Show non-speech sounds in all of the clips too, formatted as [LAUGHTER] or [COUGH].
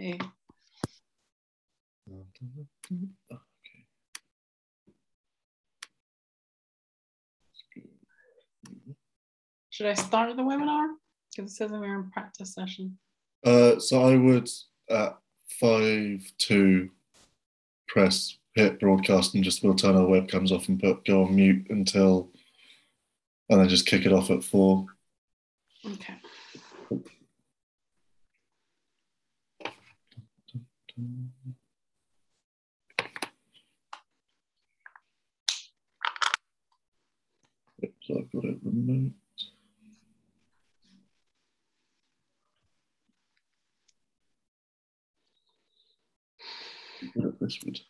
Sorry. Should I start the webinar? Because it says that we're in practice session. Uh, so I would at five to press hit broadcast and just we'll turn our webcams off and put go on mute until and then just kick it off at four. Okay. So I've got it if this would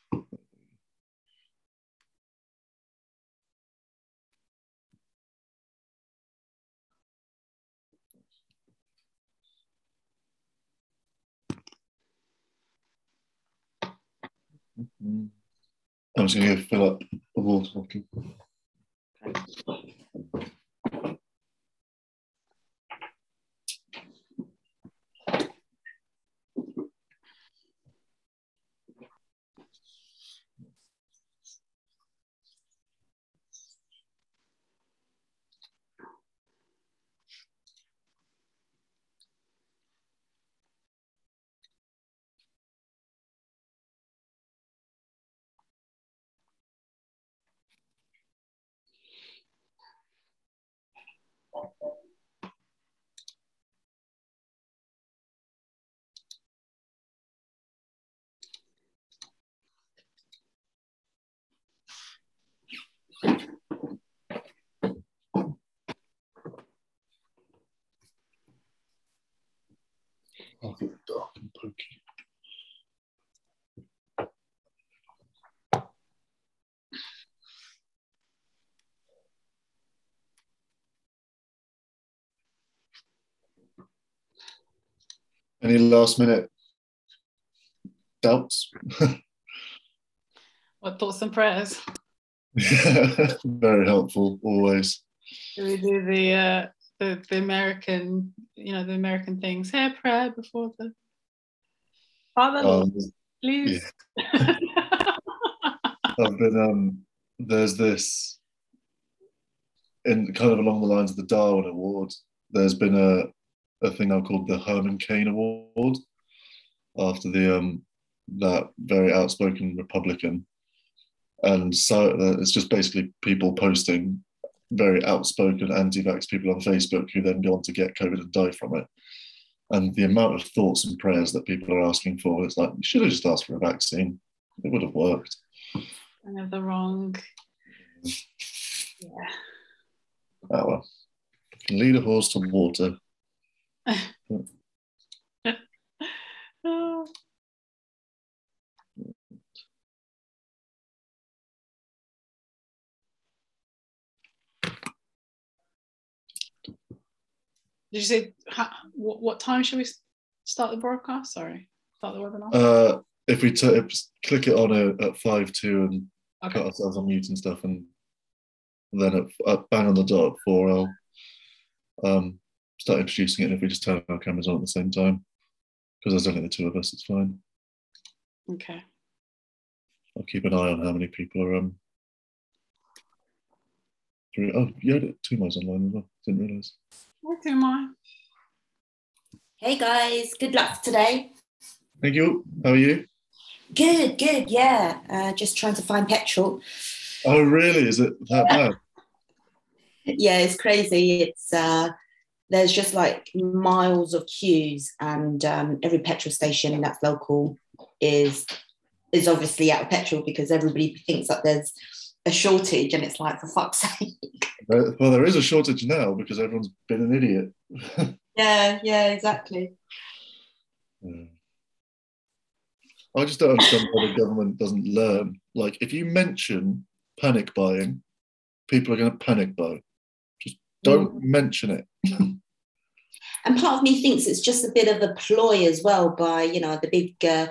Mm-hmm. I'm just going to fill up the water bottle. I'll get dark and pokey. Any last minute doubts? [LAUGHS] What thoughts and prayers? [LAUGHS] Very helpful, always. Do we do the uh, the the American, you know, the American things? Hair prayer before the Father, Lord, Um, please. [LAUGHS] I've been um there's this in kind of along the lines of the Darwin Award, there's been a, a thing I called the Herman Cain Award after the um that very outspoken Republican. And so uh, it's just basically people posting very outspoken anti-vax people on Facebook who then go on to get COVID and die from it. And the amount of thoughts and prayers that people are asking for, it's like you should have just asked for a vaccine. It would have worked. kind of the wrong. Yeah. Oh well. Can lead a horse to water. Oh. Did you say ha, what, what time should we start the broadcast? Sorry, start the webinar. Uh, if we t- if, click it on a, at five two and okay. cut ourselves on mute and stuff, and then at, at bang on the dot four, I'll um, start introducing it. And if we just turn our cameras on at the same time, because there's only the two of us, it's fine. Okay. I'll keep an eye on how many people are um. Three, oh, yeah, two miles online as well. Didn't realise. Okay, mine. Hey guys, good luck today. Thank you. How are you? Good, good, yeah. Uh, just trying to find petrol. Oh, really? Is it that bad? [LAUGHS] Yeah, it's crazy. It's uh, there's just like miles of queues, and um, every petrol station that's local is is obviously out of petrol because everybody thinks that there's a shortage, and it's like for fuck's [LAUGHS] sake. Well, there is a shortage now because everyone's been an idiot. [LAUGHS] Yeah, yeah, exactly. Yeah. I just don't understand why the government doesn't learn. Like, if you mention panic buying, people are going to panic buy. Just don't mention it. And part of me thinks it's just a bit of a ploy as well by you know the big uh,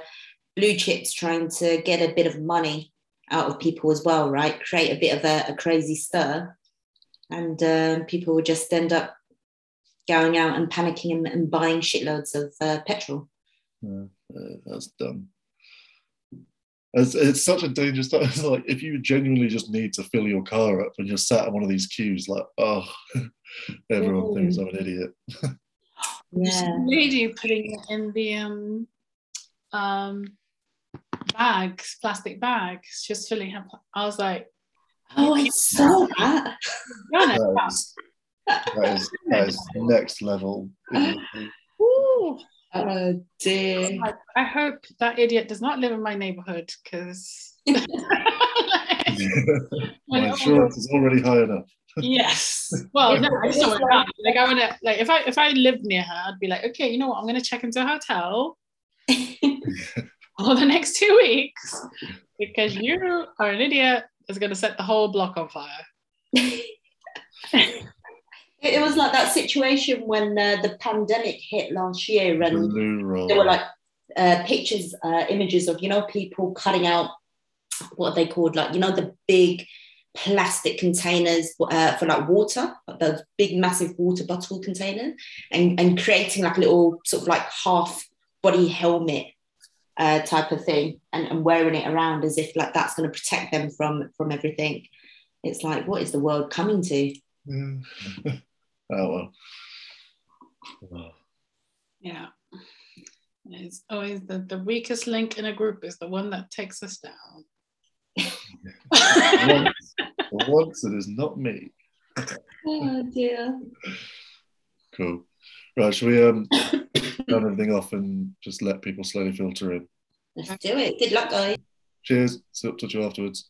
blue chips trying to get a bit of money out of people as well, right? Create a bit of a, a crazy stir, and uh, people will just end up going out and panicking and, and buying shitloads of uh, petrol. Yeah, that's dumb. It's, it's such a dangerous time. [LAUGHS] It's like if you genuinely just need to fill your car up and you're sat in one of these queues, like, oh, [LAUGHS] everyone Mm. thinks I'm an idiot. [LAUGHS] Yeah. lady putting it in the um um bags, plastic bags, just filling her. I was like, Oh, I saw that. "You're on it, That is, that is, that is next level. Ooh. Oh dear. I, I hope that idiot does not live in my neighborhood because [LAUGHS] [LAUGHS] My insurance is already high enough. yes. Well, no, I just don't want that. Like I want to like if I if I lived near her, I'd be like, okay, you know what? I'm gonna check into a hotel [LAUGHS] for the next two weeks because you are an idiot is gonna set the whole block on fire. [LAUGHS] It, it was like that situation when uh, the pandemic hit last year, and Blue there were like uh, pictures, uh, images of you know people cutting out what are they called, like you know the big plastic containers uh, for like water, those big massive water bottle containers, and and creating like a little sort of like half body helmet uh, type of thing, and, and wearing it around as if like that's going to protect them from from everything. It's like what is the world coming to? Yeah. [LAUGHS] oh well. Oh. Yeah. It's always the, the weakest link in a group is the one that takes us down. Once, [LAUGHS] once it is not me. Oh dear. Cool. Right, shall we um turn everything off and just let people slowly filter in? Let's do it. Good luck, guys. Cheers. See to you afterwards.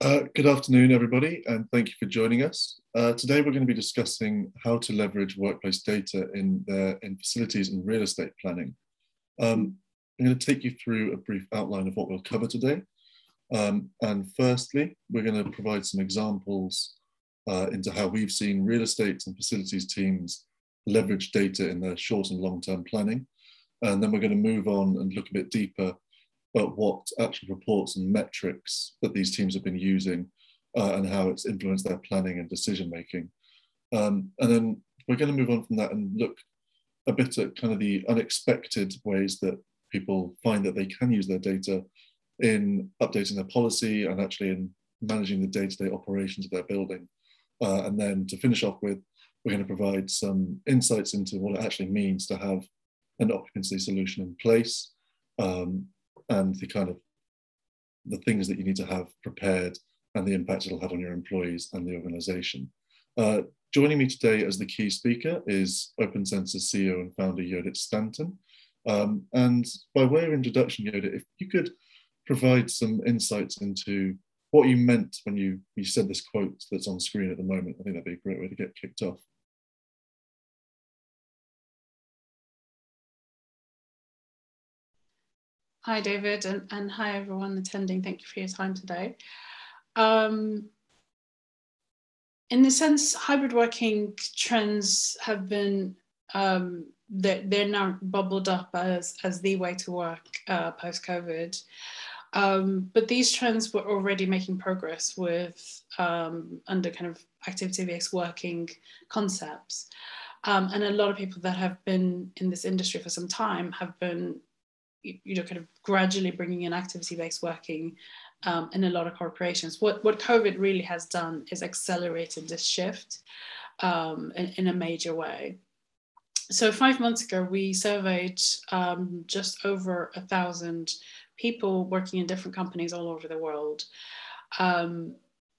Uh, good afternoon, everybody, and thank you for joining us. Uh, today, we're going to be discussing how to leverage workplace data in, their, in facilities and real estate planning. Um, I'm going to take you through a brief outline of what we'll cover today. Um, and firstly, we're going to provide some examples uh, into how we've seen real estate and facilities teams leverage data in their short and long-term planning. And then we're going to move on and look a bit deeper at what actual reports and metrics that these teams have been using uh, and how it's influenced their planning and decision making. Um, and then we're going to move on from that and look a bit at kind of the unexpected ways that people find that they can use their data in updating their policy and actually in managing the day-to-day operations of their building. Uh, and then to finish off with, we're going to provide some insights into what it actually means to have an occupancy solution in place um, and the kind of the things that you need to have prepared and the impact it'll have on your employees and the organization. Uh, joining me today as the key speaker is OpenSensors CEO and founder Yodit Stanton. Um, and by way of introduction, Judith, if you could provide some insights into what you meant when you, you said this quote that's on screen at the moment, I think that'd be a great way to get kicked off. Hi, David, and, and hi, everyone attending. Thank you for your time today. Um, in the sense, hybrid working trends have been, um, they're, they're, now bubbled up as, as the way to work uh, post-COVID. Um, but these trends were already making progress with um, under kind of activity-based working concepts. Um, and a lot of people that have been in this industry for some time have been you know, kind of gradually bringing in activity-based working um, in a lot of corporations. What, what COVID really has done is accelerated this shift um, in, in, a major way. So five months ago, we surveyed um, just over a thousand people working in different companies all over the world. Um,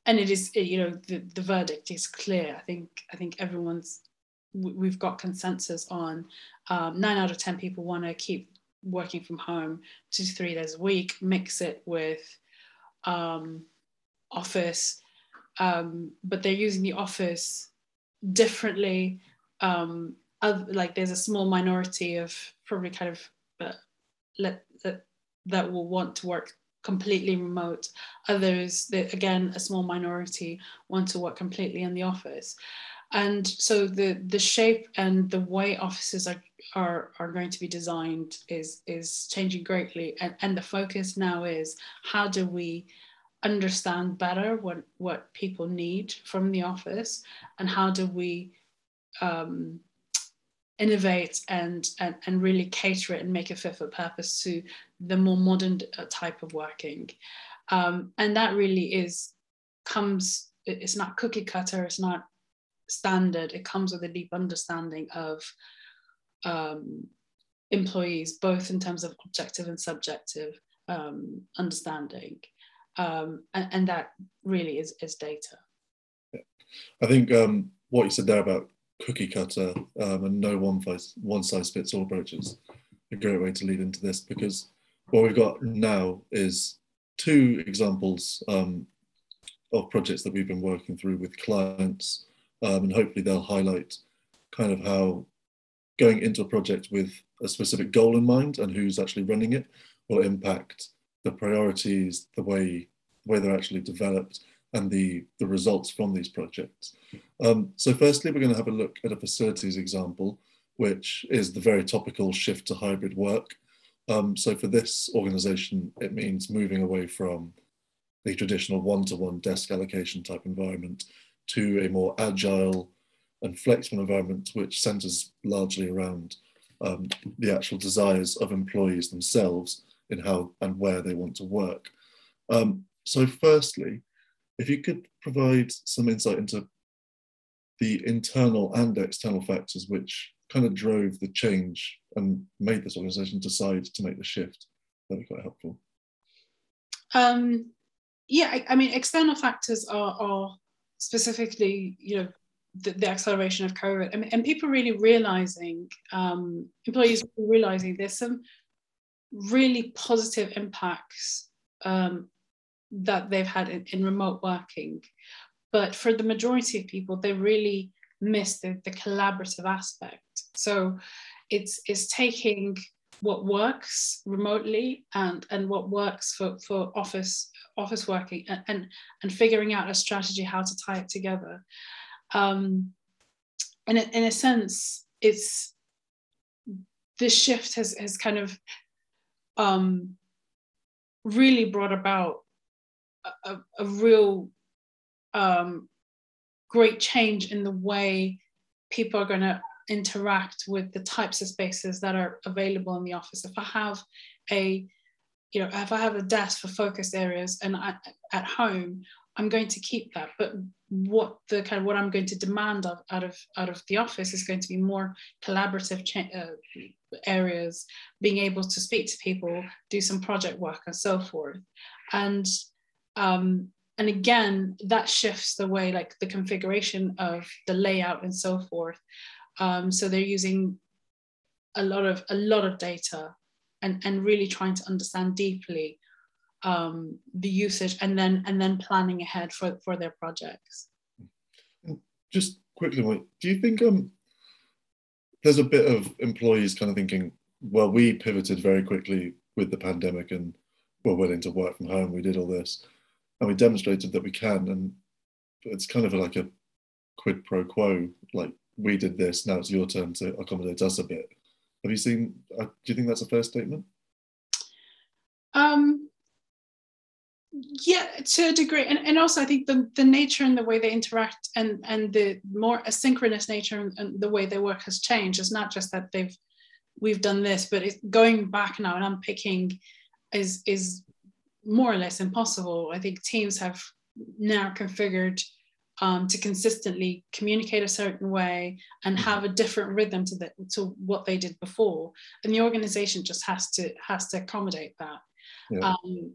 and it is, you know, the, the verdict is clear. I think, I think everyone's, we've got consensus on um, nine out of 10 people want to keep working from home two to three days a week, mix it with um, office, um, but they're using the office differently. Um, other, like there's a small minority of probably kind of uh, let, that, that will want to work completely remote. Others, that, again, a small minority want to work completely in the office. And so the, the shape and the way offices are are, are going to be designed is, is changing greatly. And, and the focus now is how do we understand better what, what people need from the office and how do we um, innovate and, and, and really cater it and make it fit for purpose to the more modern uh, type of working. Um, and that really is comes, it's not cookie cutter, it's not standard, it comes with a deep understanding of um, employees, both in terms of objective and subjective um, understanding. Um, and, and, that really is, is data. I think um, what you said there about cookie cutter um, and no one, size, one size fits all approaches a great way to lead into this because what we've got now is two examples um, of projects that we've been working through with clients um, and hopefully they'll highlight kind of how going into a project with a specific goal in mind and who's actually running it will impact the priorities, the way, the way they're actually developed, and the, the results from these projects. Um, so firstly, we're going to have a look at a facilities example, which is the very topical shift to hybrid work. Um, so for this organization, it means moving away from the traditional one-to-one -one desk allocation type environment to a more agile, and flexible environment which centers largely around um, the actual desires of employees themselves in how and where they want to work. Um, so firstly, if you could provide some insight into the internal and external factors which kind of drove the change and made this organization decide to make the shift, that'd be quite helpful. Um, yeah, I, I, mean, external factors are, are specifically, you know, the, the, acceleration of COVID and, and people really realizing, um, employees realizing there's some really positive impacts um, that they've had in, in remote working. But for the majority of people, they really miss the, the collaborative aspect. So it's it's taking what works remotely and and what works for for office office working and and, and figuring out a strategy how to tie it together um and in a sense it's this shift has has kind of um really brought about a, a real um great change in the way people are going to interact with the types of spaces that are available in the office. If I have a, you know, if I have a desk for focus areas and I, at home, I'm going to keep that. But what the kind of what I'm going to demand of, out of out of the office is going to be more collaborative cha- uh, areas, being able to speak to people, do some project work, and so forth. And um, and again, that shifts the way like the configuration of the layout and so forth. Um, so they're using a lot of a lot of data and, and really trying to understand deeply um, the usage and then and then planning ahead for, for their projects. Just quickly, do you think um, there's a bit of employees kind of thinking, well, we pivoted very quickly with the pandemic and we're willing to work from home. We did all this and we demonstrated that we can. And it's kind of like a quid pro quo. Like we did this, now it's your turn to accommodate us a bit. Have you seen? Uh, do you think that's a fair statement? Um, yeah, to a degree, and, and also I think the, the nature and the way they interact and and the more asynchronous nature and, and the way they work has changed. It's not just that they've we've done this, but it's going back now and unpicking is is more or less impossible. I think teams have now configured um, to consistently communicate a certain way and mm-hmm. have a different rhythm to the, to what they did before, and the organization just has to has to accommodate that. Yeah. Um,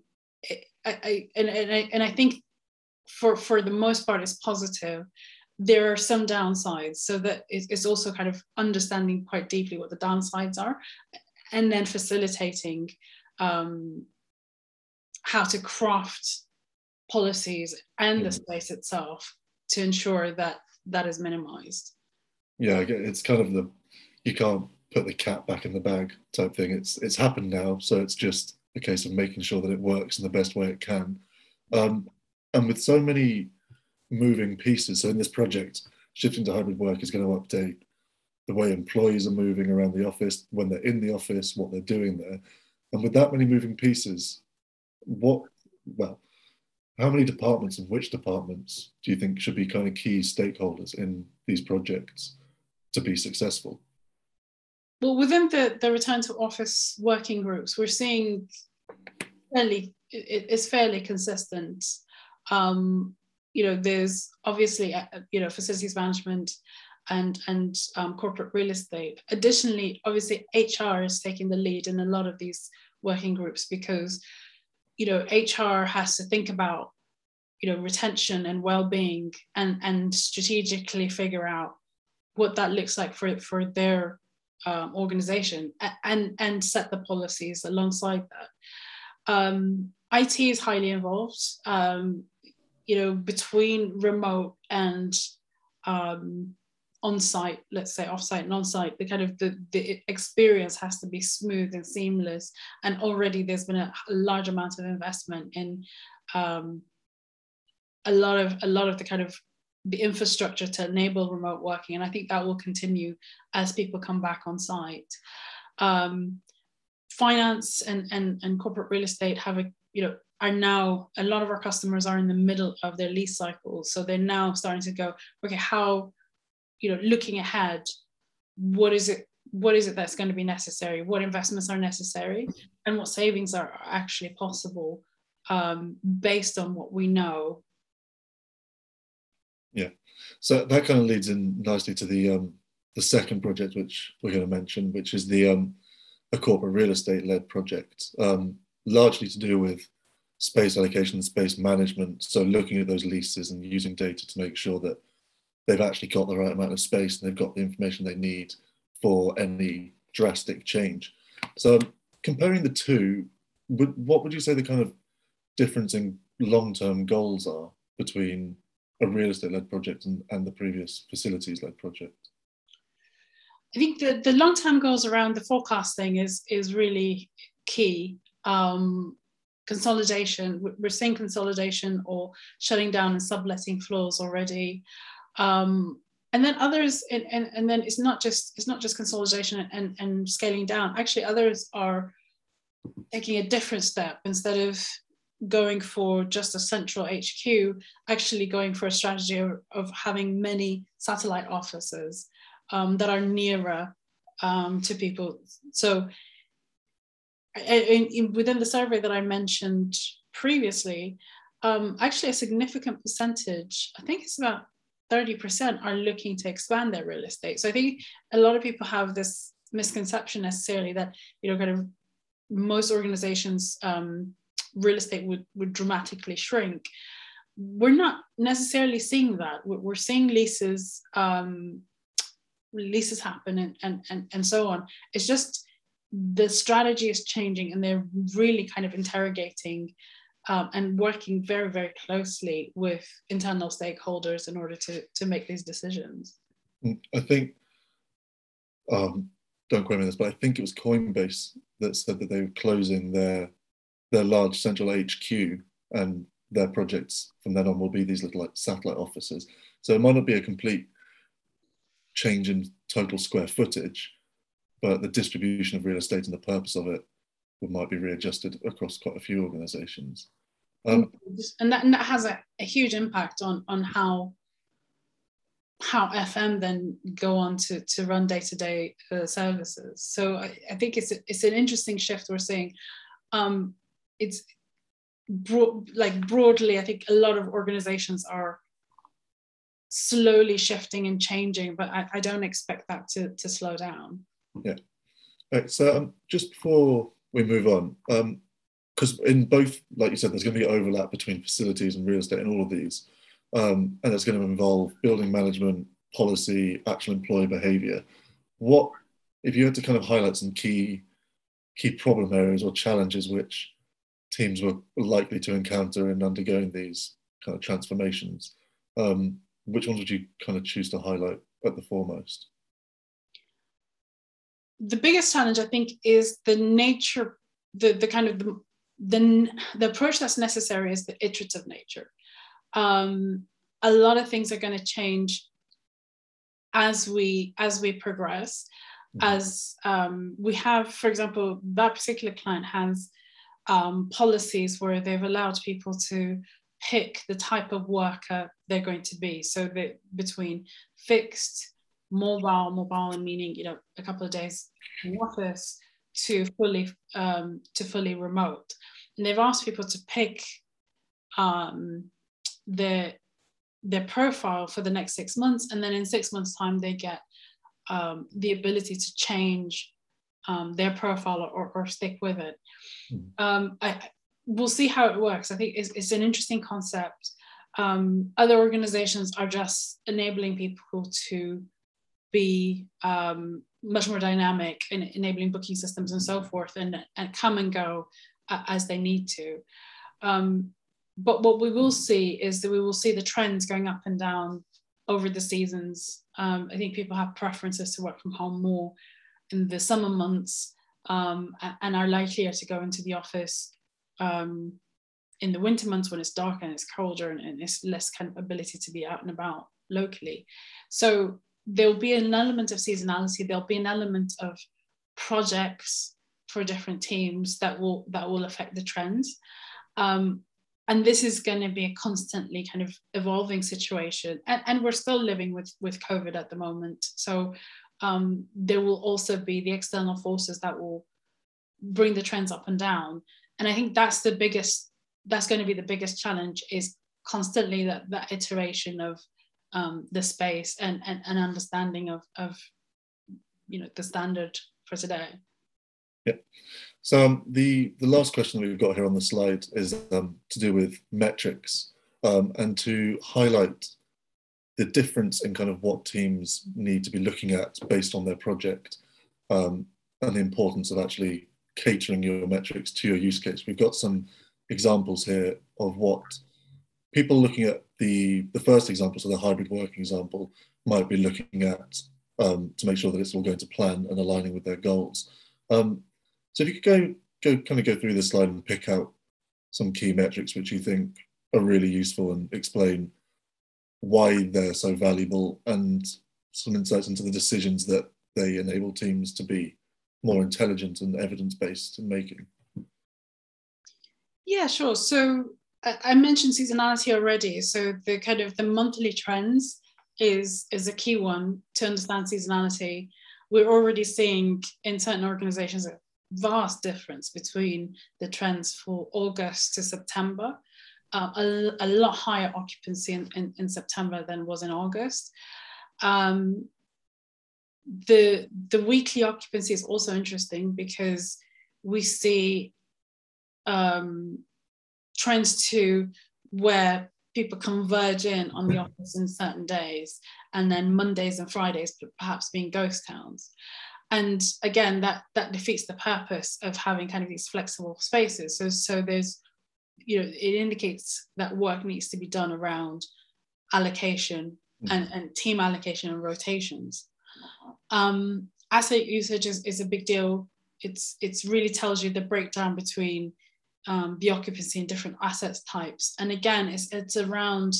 I, I, and, and, I, and I think for for the most part it's positive. There are some downsides, so that it's also kind of understanding quite deeply what the downsides are, and then facilitating um, how to craft policies and the mm. space itself to ensure that that is minimized. Yeah, it's kind of the you can't put the cat back in the bag type thing. It's it's happened now, so it's just a case of making sure that it works in the best way it can. Um, and with so many moving pieces, so in this project, shifting to hybrid work is going to update the way employees are moving around the office when they're in the office, what they're doing there. And with that many moving pieces, what well how many departments and which departments do you think should be kind of key stakeholders in these projects to be successful? Well, within the, the return to office working groups, we're seeing fairly it, it's fairly consistent. Um, you know, there's obviously uh, you know facilities management and and um, corporate real estate. Additionally, obviously HR is taking the lead in a lot of these working groups because you know hr has to think about you know retention and well-being and and strategically figure out what that looks like for for their um, organization and and set the policies alongside that. Um, it is highly involved. Um, you know between remote and um, on-site let's say off-site and on-site the kind of the, the experience has to be smooth and seamless. And already there's been a, large amount of investment in um, a lot of a lot of the kind of the infrastructure to enable remote working and i think that will continue as people come back on site. Um, finance and, and and corporate real estate have a you know are now a lot of our customers are in the middle of their lease cycles. So they're now starting to go okay how you know looking ahead what is it what is it that's going to be necessary? What investments are necessary? And what savings are actually possible um, based on what we know yeah so that kind of leads in nicely to the um, the second project which we're going to mention which is the um, a corporate real estate led project um, largely to do with space allocation and space management so looking at those leases and using data to make sure that they've actually got the right amount of space and they've got the information they need for any drastic change. So comparing the two, what would you say the kind of difference in long-term goals are between a real estate-led project and, and the previous facilities-led project? I think the, the long-term goals around the forecasting is is really key. Um, consolidation, we're seeing consolidation or shutting down and subletting floors already. Um, and then others, and, and, and then it's not just it's not just consolidation and, and scaling down. Actually, others are taking a different step instead of going for just a central HQ, actually going for a strategy of, having many satellite offices um, that are nearer um, to people. So in, in, within the survey that I mentioned previously, um, actually a significant percentage, I think it's about 30% are looking to expand their real estate. So I think a lot of people have this misconception necessarily that, you know, kind of most organizations um, real estate would, would dramatically shrink. We're not necessarily seeing that. We're seeing leases um, leases happen and, and, and, and so on. It's just the strategy is changing and they're really kind of interrogating um, and working very, very closely with internal stakeholders in order to, to make these decisions. Mm, I think, um, don't quote me on this, but I think it was Coinbase that said that they were closing their their large central HQ and their projects from then on will be these little like satellite offices. So it might not be a complete change in total square footage, but the distribution of real estate and the purpose of it might be readjusted across quite a few organizations. Um, and, that, and that has a, a huge impact on, on how how FM then go on to, to run day-to-day uh, services. So I, I, think it's, a, it's an interesting shift we're seeing. Um, it's like broadly, I think a lot of organizations are slowly shifting and changing, but I, I don't expect that to, to slow down. Yeah. Right, so um, just before we move on, because um, in both, like you said, there's going to be overlap between facilities and real estate and all of these. Um, and it's going to involve building management, policy, actual employee behavior. What, if you had to kind of highlight some key key problem areas or challenges which teams were likely to encounter in undergoing these kind of transformations, um, which ones would you kind of choose to highlight at the foremost? The biggest challenge, I think, is the nature, the, the kind of the, the, the approach that's necessary is the iterative nature. Um, a lot of things are going to change as we as we progress. Mm-hmm. As um, we have, for example, that particular client has um, policies where they've allowed people to pick the type of worker they're going to be. So that between fixed, mobile, mobile meaning you know a couple of days in office to fully um, to fully remote, and they've asked people to pick um, their their profile for the next six months, and then in six months' time they get um, the ability to change um, their profile or, or stick with it. Mm. I, we'll see how it works. I think it's, it's an interesting concept. Um, other organizations are just enabling people to be um, much more dynamic in enabling booking systems and so forth and, and come and go as they need to. Um, but what we will see is that we will see the trends going up and down over the seasons. Um, I think people have preferences to work from home more in the summer months um, and are likelier to go into the office um, in the winter months when it's dark and it's colder and, and it's less kind of ability to be out and about locally. So there'll be an element of seasonality. There'll be an element of projects for different teams that will that will affect the trends. Um, and this is going to be a constantly kind of evolving situation. And, and we're still living with with COVID at the moment. So um, there will also be the external forces that will bring the trends up and down. And i think that's the biggest that's going to be the biggest challenge is constantly that that iteration of um, the space and, and and understanding of of you know the standard for today. Yeah so um, the the last question that we've got here on the slide is um, to do with metrics um, and to highlight the difference in kind of what teams need to be looking at based on their project um, and the importance of actually catering your metrics to your use case. We've got some examples here of what people looking at the the first example, so the hybrid working example, might be looking at um, to make sure that it's all going to plan and aligning with their goals. Um, so if you could go go kind of go through this slide and pick out some key metrics which you think are really useful and explain why they're so valuable and some insights into the decisions that they enable teams to be more intelligent and evidence based in making. Yeah, sure. So I mentioned seasonality already. So the kind of the monthly trends is is a key one to understand seasonality. We're already seeing in certain organizations a vast difference between the trends for August to September. Uh, a, a, lot higher occupancy in, in, in, September than was in August. Um, the the weekly occupancy is also interesting because we see um, trends to where people converge in on the office in certain days and then mondays and fridays perhaps being ghost towns. And again that that defeats the purpose of having kind of these flexible spaces. So so there's you know it indicates that work needs to be done around allocation mm. and, and team allocation and rotations um, asset usage is, is a big deal it's it's really tells you the breakdown between um, the occupancy in different assets types. And again, it's, it's around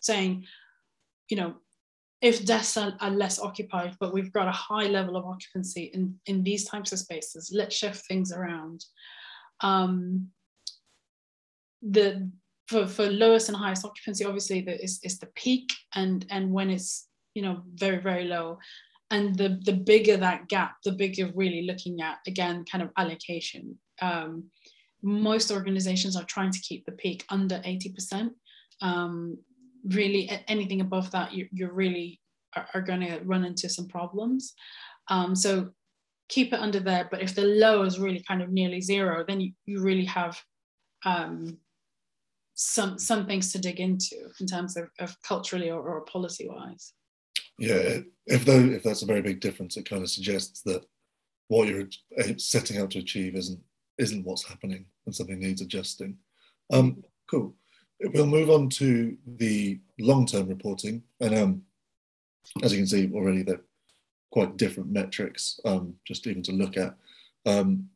saying, you know, if desks are, are, less occupied, but we've got a high level of occupancy in, in these types of spaces, let's shift things around. Um, the for, for lowest and highest occupancy, obviously, the, is, is the peak and, and when it's, you know, very, very low. And the, the bigger that gap, the bigger really looking at, again, kind of allocation. Um, most organizations are trying to keep the peak under 80%. Um, really, anything above that, you, you really are, are going to run into some problems. Um, so keep it under there. But if the low is really kind of nearly zero, then you, you really have um, some some things to dig into in terms of, of culturally or, or policy wise. Yeah, if though if that's a very big difference, it kind of suggests that what you're setting out to achieve isn't isn't what's happening and something needs adjusting. Um, cool. We'll move on to the long-term reporting, and um, as you can see already, they're quite different metrics, um, just even to look at. Um,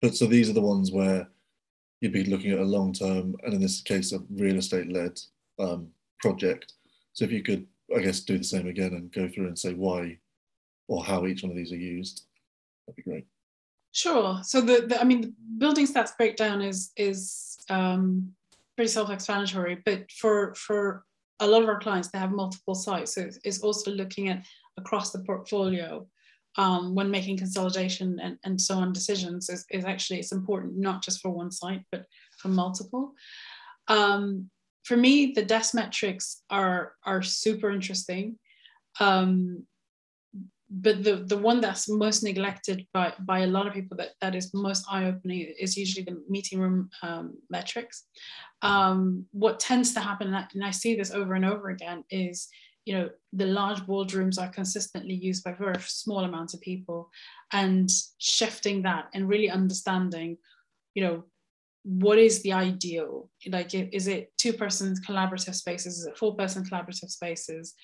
but so these are the ones where you'd be looking at a long-term, and in this case, a real estate-led um, project. So if you could, I guess, do the same again and go through and say why or how each one of these are used, that'd be great. Sure. So the, the I mean, the building stats breakdown is is um, pretty self-explanatory, but for for a lot of our clients, they have multiple sites, so it's also looking at across the portfolio um, when making consolidation and, and so on decisions is, is actually it's important not just for one site but for multiple. Um, for me, the desk metrics are are super interesting. Um, but the the one that's most neglected by by a lot of people that that is most eye-opening is usually the meeting room um, metrics um, what tends to happen and I, and I, see this over and over again is you know the large boardrooms are consistently used by very small amounts of people and shifting that and really understanding you know what is the ideal? Like is it two persons collaborative spaces? Is it four person collaborative spaces?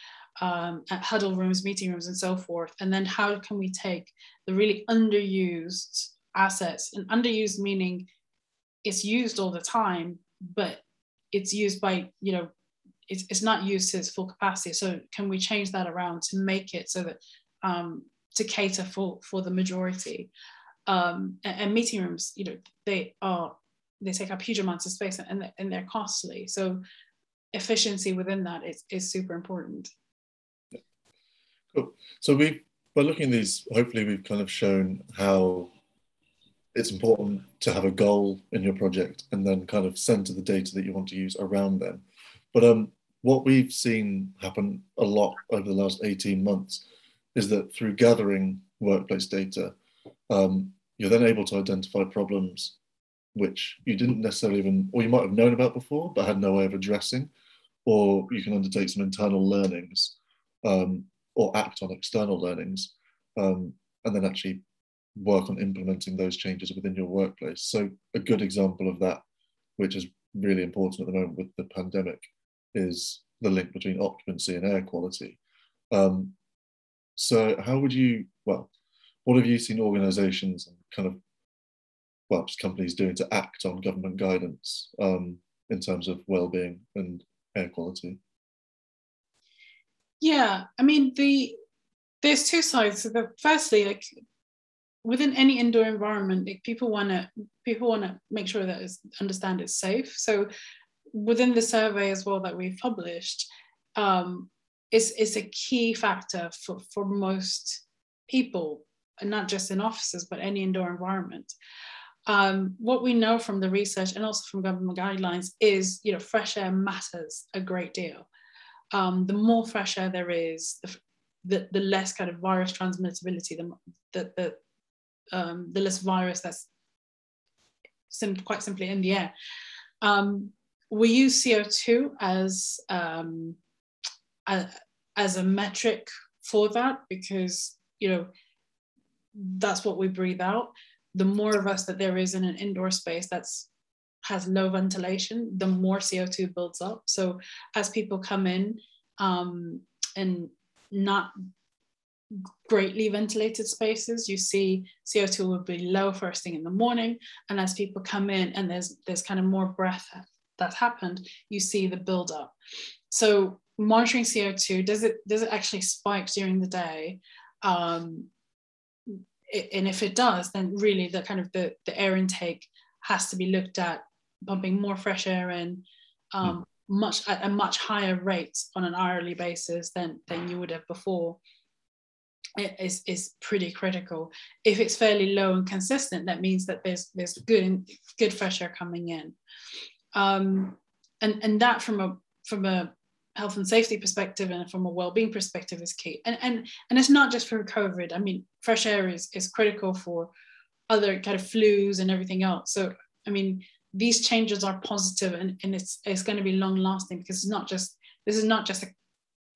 Um, huddle rooms, meeting rooms, and so forth. And then how can we take the really underused assets? And underused meaning it's used all the time, but it's used by, you know, it's, it's not used to its full capacity. So can we change that around to make it so that um, to cater for, for the majority? Um, and, and meeting rooms, you know, they are they take up huge amounts of space and, they're, and they're costly. So efficiency within that is, is super important. Cool. So we, by looking at these, hopefully we've kind of shown how it's important to have a goal in your project and then kind of center the data that you want to use around them. But um, what we've seen happen a lot over the last 18 months is that through gathering workplace data, um, you're then able to identify problems which you didn't necessarily even, or you might have known about before, but had no way of addressing, or you can undertake some internal learnings um, or act on external learnings um, and then actually work on implementing those changes within your workplace. So a good example of that which is really important at the moment with the pandemic, is the link between occupancy and air quality. Um, so, how would you, well, what have you seen organizations and kind of, well, companies doing to act on government guidance um, in terms of well-being and air quality? Yeah, I mean, the there's two sides. So the, firstly, like within any indoor environment, like people want to people want to make sure that it's understand it's safe. So within the survey as well that we've published, um, is is a key factor for for most people, and not just in offices, but any indoor environment. Um, what we know from the research and also from government guidelines is, you know, fresh air matters a great deal. Um, the more fresh air there is, the, the, the less kind of virus transmissibility, the, the, the um, the less virus that's sim- quite simply in the air. Um, we use CO2 as, um, a, as a metric for that because, you know, that's what we breathe out. The more of us that there is in an indoor space that's has low ventilation, the more CO2 builds up. So as people come in um, and not greatly ventilated spaces, you see CO2 will be low first thing in the morning. And as people come in and there's there's kind of more breath that's happened, you see the buildup. So monitoring CO2, does it does it actually spike during the day? Um, it, and if it does, then really the kind of the, the air intake has to be looked at, pumping more fresh air in, um, mm. much at a much higher rate on an hourly basis than than you would have before is, is pretty critical. If it's fairly low and consistent, that means that there's there's good good fresh air coming in, um, and and that from a from a health and safety perspective and from a well-being perspective is key. And and and it's not just for COVID. I mean, fresh air is is critical for other kind of flus and everything else. So I mean, these changes are positive and, and it's it's going to be long lasting because it's not just this is not just a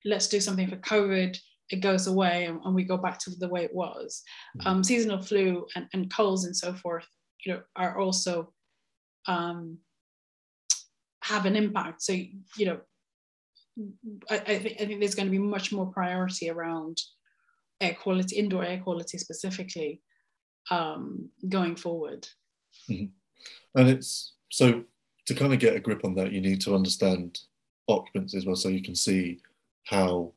let's do something for COVID it goes away and, and, we go back to the way it was. Mm-hmm. Um, seasonal flu and, and colds and so forth, you know, are also um, have an impact. So you know, I, I think I think there's going to be much more priority around air quality, indoor air quality specifically, um, going forward. Mm-hmm. And it's so to kind of get a grip on that, you need to understand occupancy as well, so you can see how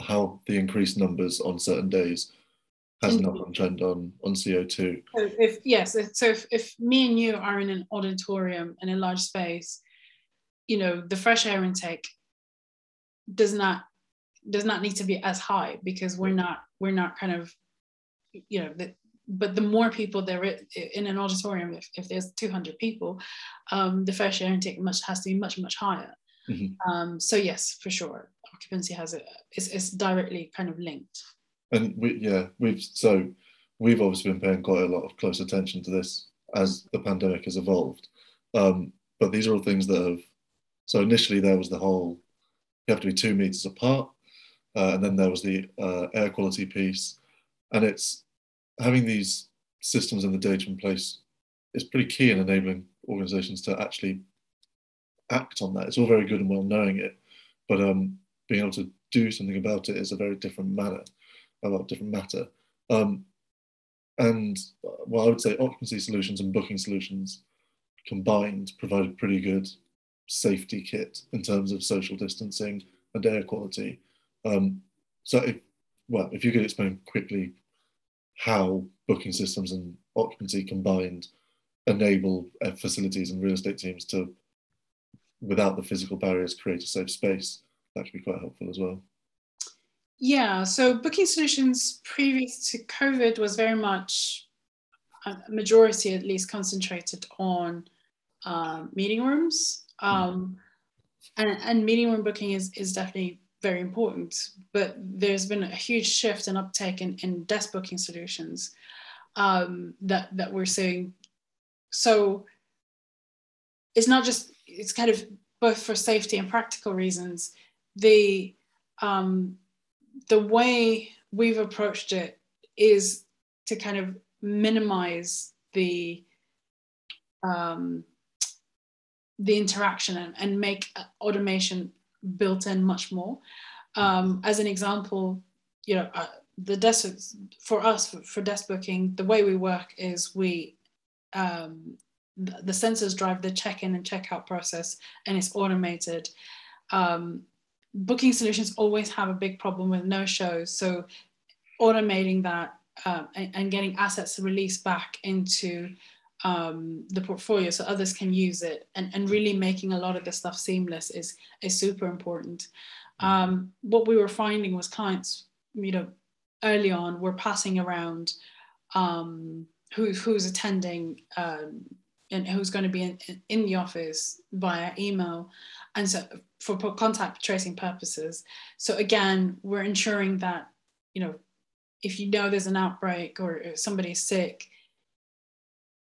how the increased numbers on certain days has an upward trend on on CO2. So if yes, so if, if me and you are in an auditorium in a large space, you know, the fresh air intake does not does not need to be as high because we're not we're not kind of you know the, but the more people there in an auditorium if, if there's 200 people um, the fresh air intake much has to be much much higher mm-hmm. um, so yes for sure occupancy has a it's, is directly kind of linked. And we yeah we've so we've obviously been paying quite a lot of close attention to this as the pandemic has evolved. Um, but these are all things that have so initially there was the whole you have to be two meters apart, uh, and then there was the uh, air quality piece, and it's having these systems and the data in place is pretty key in enabling organizations to actually act on that. It's all very good and well knowing it, but um, being able to do something about it is a very different manner, a lot different matter. Um, and well, I would say occupancy solutions and booking solutions combined provide a pretty good safety kit in terms of social distancing and air quality. Um, so, if, well, if you could explain quickly how booking systems and occupancy combined enable uh, facilities and real estate teams to, without the physical barriers, create a safe space that could be quite helpful as well. Yeah, so booking solutions previous to COVID was very much a majority at least concentrated on um, meeting rooms. Um, and, and meeting room booking is, is definitely very important, but there's been a huge shift and uptake in, in desk booking solutions um, that, that we're seeing. So it's not just, it's kind of both for safety and practical reasons the um, the way we've approached it is to kind of minimize the um, the interaction and, and make automation built in much more. Um, as an example, you know, uh, the desk for us for, for, desk booking, the way we work is we um, the, the sensors drive the check-in and check-out process, and it's automated. Um, booking solutions always have a big problem with no shows, so automating that um, and, and, getting assets released back into um, the portfolio so others can use it and, and really making a lot of this stuff seamless is, is super important. Um, what we were finding was clients, you know, early on were passing around um, who, who's attending um, and who's going to be in, in the office via email and so for contact tracing purposes. So again, we're ensuring that, you know, if you know there's an outbreak or somebody's sick,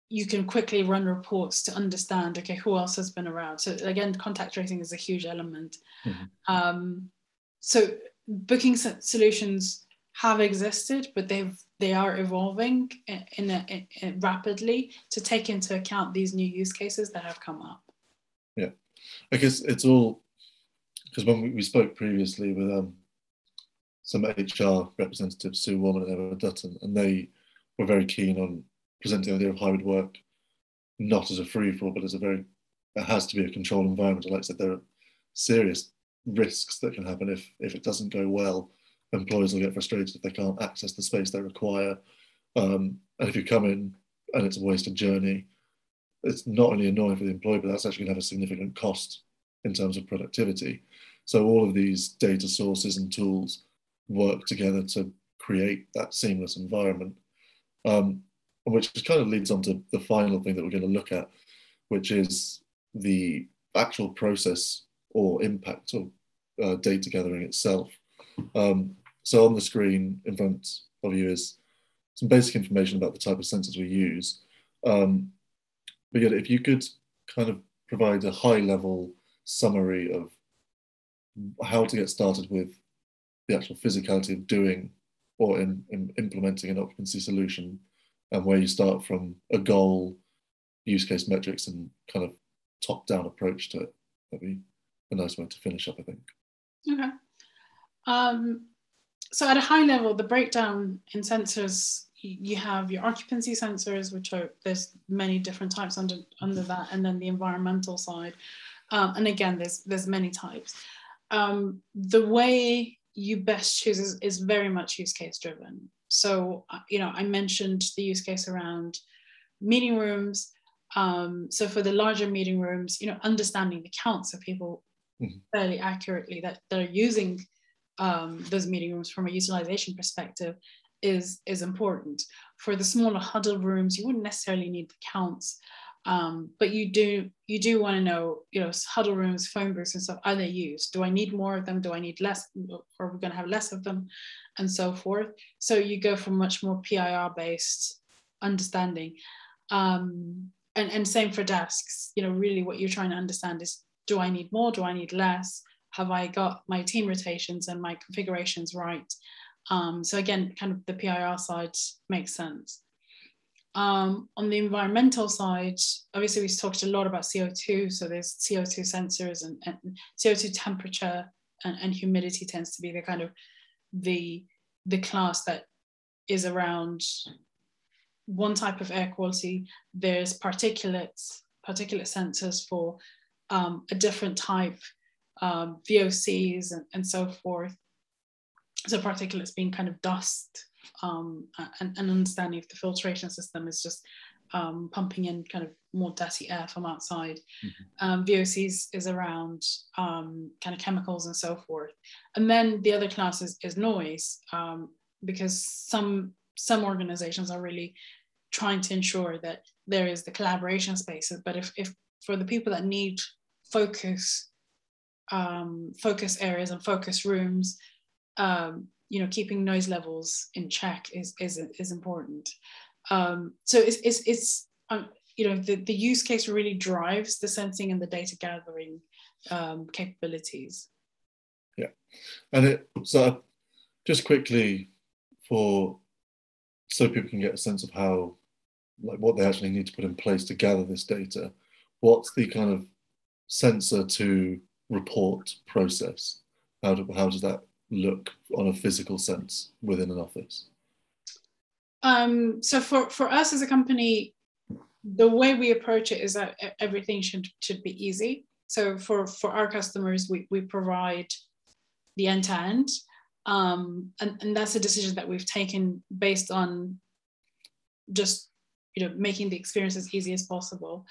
you can quickly run reports to understand okay who else has been around so again contact tracing is a huge element mm-hmm. um, so booking solutions have existed but they've they are evolving in, a, in, in rapidly to take into account these new use cases that have come up yeah i guess it's all because when we, spoke previously with um, some hr representatives sue warman and emma dutton and they were very keen on presenting the idea of hybrid work not as a free for all, but as a very, it has to be a controlled environment. Like I said, there are serious risks that can happen if, if it doesn't go well. Employers will get frustrated if they can't access the space they require. Um, and if you come in and it's a wasted journey, it's not only annoying for the employee, but that's actually going to have a significant cost in terms of productivity. So all of these data sources and tools work together to create that seamless environment. Um, which kind of leads on to the final thing that we're going to look at, which is the actual process or impact of uh, data gathering itself. Um, so on the screen in front of you is some basic information about the type of sensors we use. Um, but yet, if you could kind of provide a high level summary of how to get started with the actual physicality of doing or in, in implementing an occupancy solution and where you start from a goal, use case metrics, and kind of top down approach to it. That'd be a nice way to finish up, I think. Okay. Um, so at a high level, the breakdown in sensors, you have your occupancy sensors, which are there's many different types under under that, and then the environmental side. Um, and again, there's there's many types. Um, the way you best choose is, is very much use case driven. So, uh, you know, I mentioned the use case around meeting rooms. Um, so for the larger meeting rooms, you know, understanding the counts of people mm-hmm. fairly accurately that, that are using um, those meeting rooms from a utilization perspective is is important. For the smaller huddle rooms, you wouldn't necessarily need the counts, um, but you do you do want to know, you know, huddle rooms, phone booths, and stuff. Are they used? Do I need more of them? Do I need less? Or are we going to have less of them, and so forth? So you go from much more PIR based understanding, um, and and same for desks. You know, really, what you're trying to understand is: Do I need more? Do I need less? Have I got my team rotations and my configurations right? Um, so again, kind of the PIR side makes sense. Um, on the environmental side, obviously we've talked a lot about CO2. So there's CO2 sensors and, and CO2 temperature and, and, humidity tends to be the kind of the the class that is around one type of air quality. There's particulates, particulate sensors for um, a different type, um, VOCs and, and so forth. So particulates being kind of dust um, and, and understanding if the filtration system is just um, pumping in kind of more dirty air from outside. Mm-hmm. Um, VOCs is around um, kind of chemicals and so forth. And then the other class is, is noise um, because some some organizations are really trying to ensure that there is the collaboration spaces. But if, if for the people that need focus, um, focus areas and focus rooms, um, you know keeping noise levels in check is is is important. Um, so it's it's, it's um, you know the, the use case really drives the sensing and the data gathering um, capabilities. Yeah. And it so just quickly for so people can get a sense of how like what they actually need to put in place to gather this data what's the kind of sensor to report process? How, do, how does that look on a physical sense within an office? Um, so for, for us as a company, the way we approach it is that everything should, should be easy. So for, for our customers, we, we provide the end to end. And, and that's a decision that we've taken based on just you know making the experience as easy as possible.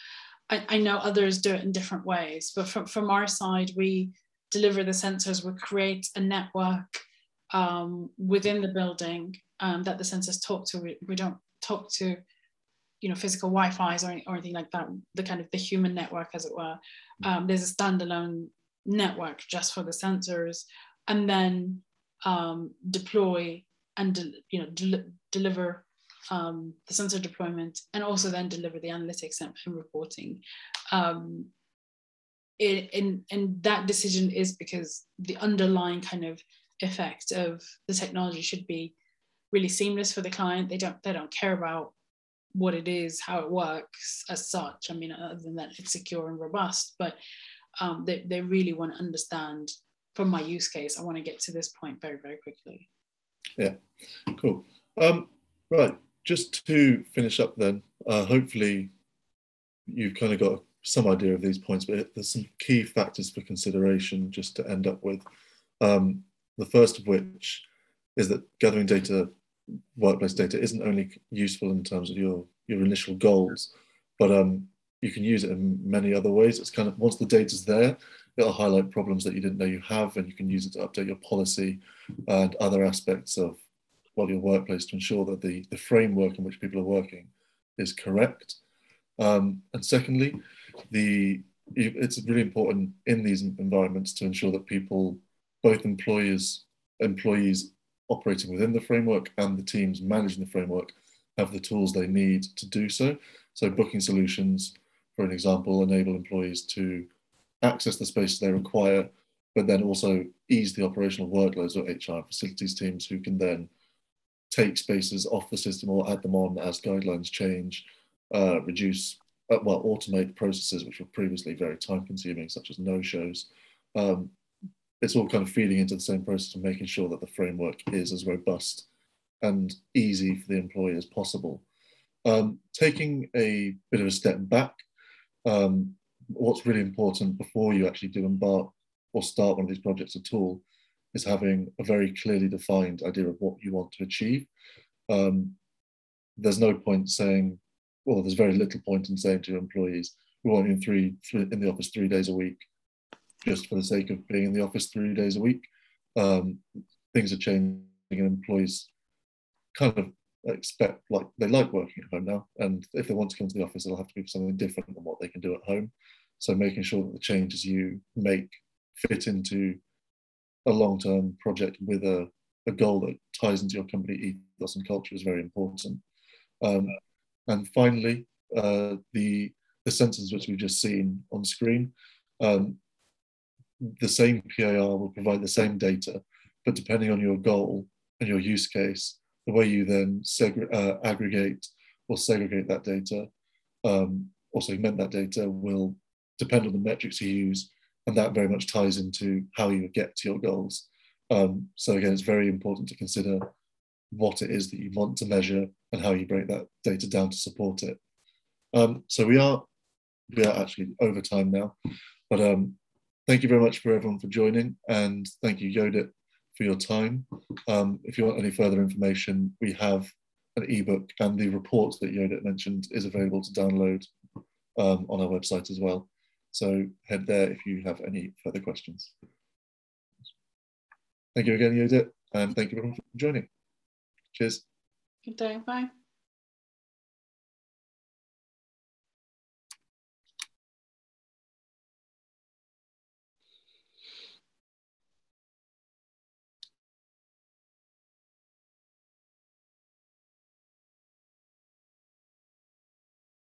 I, I know others do it in different ways, but from, from our side, we deliver the sensors, we create a network um, within the building um, that the sensors talk to. We, we don't talk to, you know, physical Wi-Fi's or, or anything like that, the kind of the human network, as it were. Um, there's a standalone network just for the sensors, and then um, deploy and, de- you know, de- deliver um, the sensor deployment and also then deliver the analytics and, and reporting. Um, it, and, and that decision is because the underlying kind of effect of the technology should be really seamless for the client. They don't they don't care about what it is, how it works as such. I mean, other than that, it's secure and robust, but um, they, they really want to understand from my use case, I want to get to this point very, very quickly. Yeah, cool. Um, right, just to finish up then, uh, hopefully you've kind of got some idea of these points, but there's some key factors for consideration just to end up with. Um, the first of which is that gathering data, workplace data, isn't only useful in terms of your, your initial goals, but um, you can use it in many other ways. It's kind of once the data's there, it'll highlight problems that you didn't know you have, and you can use it to update your policy and other aspects of well, your workplace to ensure that the, the framework in which people are working is correct. Um, and secondly, the it's really important in these environments to ensure that people, both employers, employees operating within the framework and the teams managing the framework, have the tools they need to do so. So booking solutions, for an example, enable employees to access the spaces they require, but then also ease the operational workloads of HR facilities teams who can then take spaces off the system or add them on as guidelines change, uh, reduce, uh, well, automate processes which were previously very time consuming, such as no shows. Um, it's all kind of feeding into the same process of making sure that the framework is as robust and easy for the employee as possible. Um, taking a bit of a step back, um, what's really important before you actually do embark or start one of these projects at all is having a very clearly defined idea of what you want to achieve. Um, there's no point saying, well, there's very little point in saying to employees, we want you in three, in the office three days a week, just for the sake of being in the office three days a week. Um, things are changing, and employees kind of expect like they like working at home now, and if they want to come to the office, it'll have to be something different than what they can do at home. So making sure that the changes you make fit into a long-term project with a, a goal that ties into your company ethos and culture is very important. Um, and finally, uh, the the sensors which we've just seen on screen, um, the same PIR will provide the same data, but depending on your goal and your use case, the way you then segre- uh, aggregate or segregate that data um, or segment that data will depend on the metrics you use and that very much ties into how you get to your goals. Um, so again, it's very important to consider what it is that you want to measure and how you break that data down to support it. Um, so we are we are actually over time now, but um, thank you very much for everyone for joining, and thank you Yodit for your time. Um, if you want any further information, we have an ebook and the report that Yodit mentioned is available to download um, on our website as well. So head there if you have any further questions. Thank you again, Yodit, and thank you everyone for joining. Cheers. Good day. Bye.